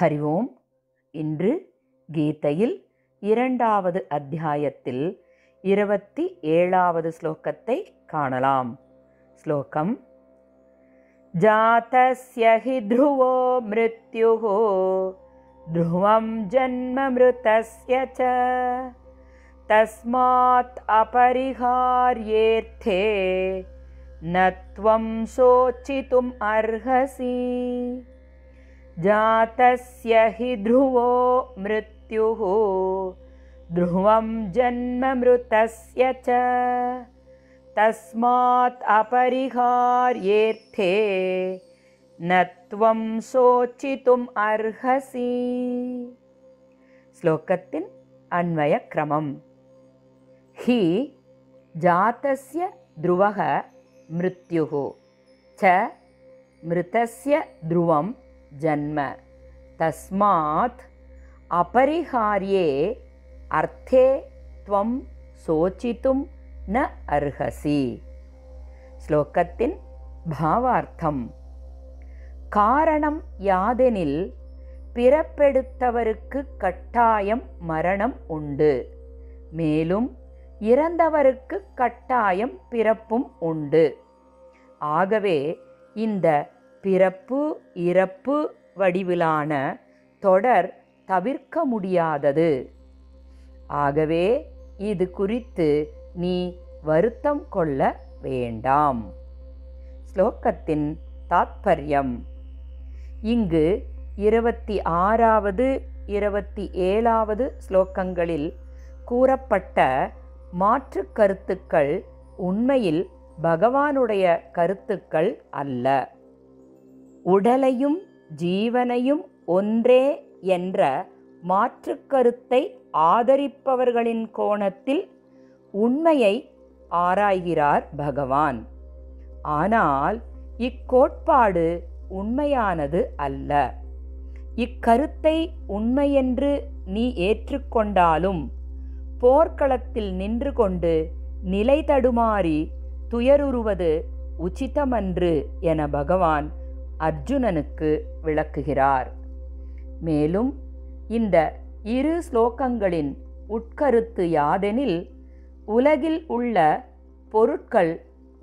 ஹரி ஓம் இன்று கீதையில் இரண்டாவது அத்தியாயத்தில் இருபத்தி ஏழாவது ஸ்லோகத்தை காணலாம் ஸ்லோகம் जातस्य हि ध्रुवो मृत्युः ध्रुवं जन्ममृतस्य च तस्मात् अपरिहार्येऽर्थे न त्वं शोचितुम् अर्हसि जातस्य हि ध्रुवो मृत्युः। ध्रुवं जन्म मृतस्य च। तस्मात् अपरिहार्येऽर्थे न त्वं शोचितुम् अर्हसि। श्लोकतिन् अन्वयक्रमं हि जातस्य ध्रुवः मृत्युः। च मृतस्य ध्रुवं जन्म तस्मात् अपरिहार्ये अर्थे त्वं शोचितुं ந அர்ஹசி ஸ்லோகத்தின் பாவார்த்தம் காரணம் யாதெனில் பிறப்பெடுத்தவருக்கு கட்டாயம் மரணம் உண்டு மேலும் இறந்தவருக்கு கட்டாயம் பிறப்பும் உண்டு ஆகவே இந்த பிறப்பு இறப்பு வடிவிலான தொடர் தவிர்க்க முடியாதது. ஆகவே இது குறித்து நீ வருத்தம் கொள்ள வேண்டாம். ஸ்லோகத்தின் தாத்பரியம். இங்கு இருபத்தி ஆறாவது இருபத்தி ஏழாவது ஸ்லோகங்களில் கூறப்பட்ட மாற்று கருத்துக்கள் உண்மையில் பகவானுடைய கருத்துக்கள் அல்ல. உடலையும் ஜீவனையும் ஒன்றே என்ற மாற்றுக்கருத்தை ஆதரிப்பவர்களின் கோணத்தில் உண்மையை ஆராய்கிறார் பகவான். ஆனால் இக்கோட்பாடு உண்மையானது அல்ல. இக்கருத்தை உண்மையென்று நீ ஏற்றுக்கொண்டாலும் போர்க்களத்தில் நின்று கொண்டு நிலை தடுமாறி துயருறுவது உச்சிதமன்று என பகவான் அர்ஜுனனுக்கு விளக்குகிறார். மேலும் இந்த இரு ஸ்லோகங்களின் உட்கருத்து யாதெனில் உலகில் உள்ள பொருட்கள்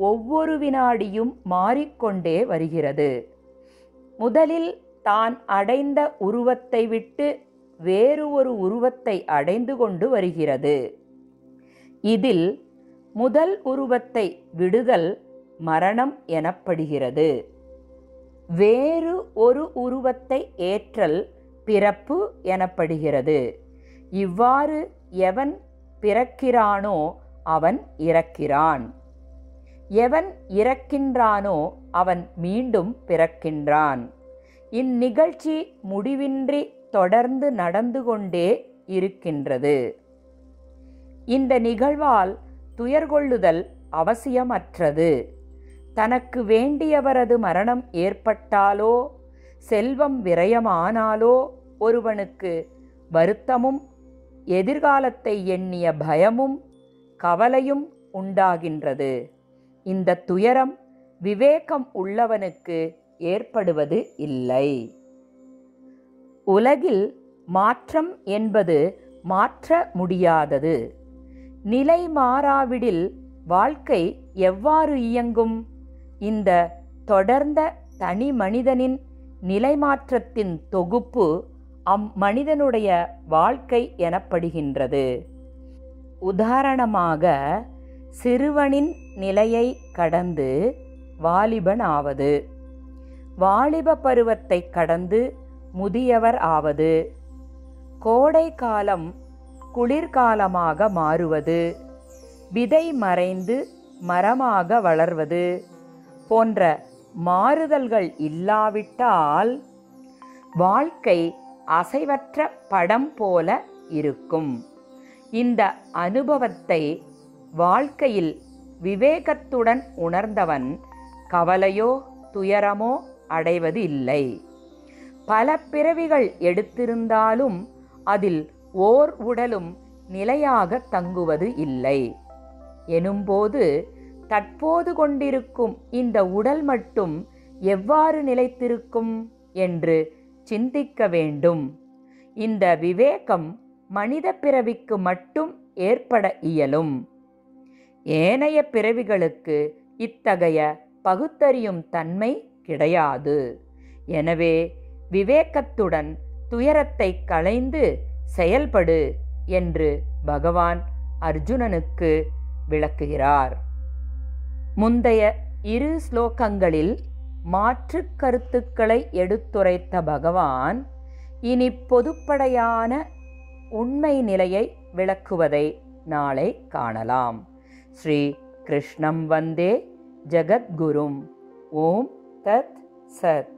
ஒவ்வொரு வினாடியும் மாறிக்கொண்டே வருகிறது. முதலில் தான் அடைந்த உருவத்தை விட்டு வேறு ஒரு உருவத்தை அடைந்து கொண்டு வருகிறது. இதில் முதல் உருவத்தை விடுதல் மரணம் எனப்படுகிறது. வேறு ஒரு உருவத்தை ஏற்றல் பிறப்பு எனப்படுகிறது. இவ்வாறு எவன் பிறக்கிறானோ அவன் இறக்கிறான். எவன் இறக்கின்றானோ அவன் மீண்டும் பிறக்கின்றான். இந்நிகழ்ச்சி முடிவின்றி தொடர்ந்து நடந்து கொண்டே இருக்கின்றது. இந்த நிகழ்வால் துயர்கொள்ளுதல் அவசியமற்றது. தனக்கு வேண்டியவரது மரணம் ஏற்பட்டாலோ செல்வம் விரயமானாலோ ஒருவனுக்கு வருத்தமும் எதிர்காலத்தை எண்ணிய பயமும் கவலையும் உண்டாகின்றது. இந்த துயரம் விவேகம் உள்ளவனுக்கு ஏற்படுவது இல்லை. உலகில் மாற்றம் என்பது மாற்ற முடியாதது. நிலை மாறாவிடில் வாழ்க்கை எவ்வாறு இயங்கும்? இந்த தொடர்ந்த தனி மனிதனின் நிலைமாற்றத்தின் தொகுப்பு அம்மனிதனுடைய வாழ்க்கை எனப்படுகின்றது. உதாரணமாக சிறுவனின் நிலையை கடந்து வாலிபன் ஆவது. வாலிப பருவத்தை கடந்து முதியவர் ஆவது. கோடை காலம் குளிர்காலமாக மாறுவது. விதை மறைந்து மரமாக வளர்வது. போன்ற மாறுதல்கள் இல்லாவிட்டால் வாழ்க்கை அசைவற்ற படம் போல இருக்கும். இந்த அனுபவத்தை வாழ்க்கையில் விவேகத்துடன் உணர்ந்தவன் கவலையோ துயரமோ அடைவது இல்லை பல பிறவிகள் எடுத்திருந்தாலும் அதில் ஓர் உடலும் நிலையாக தங்குவது இல்லை. எனும்போது தற்போது கொண்டிருக்கும் இந்த உடல் மட்டும் எவ்வாறு நிலைத்திருக்கும் என்று சிந்திக்க வேண்டும். இந்த விவேகம் மனித பிறவிக்கு மட்டும் ஏற்பட இயலும். ஏனைய பிறவிகளுக்கு இத்தகைய பகுத்தறியும் தன்மை கிடையாது. எனவே விவேகத்துடன் துயரத்தை களைந்து செயல்படு என்று பகவான் அர்ஜுனனுக்கு விளக்குகிறார். முந்தைய இரு ஸ்லோகங்களில் மாற்று கருத்துக்களை எடுத்துரைத்த பகவான் இனி பொதுப்படையான உண்மை நிலையை விளக்குவதை நாளை காணலாம். ஸ்ரீ கிருஷ்ணம் வந்தே ஜகத்குரும். ஓம் தத் சத்.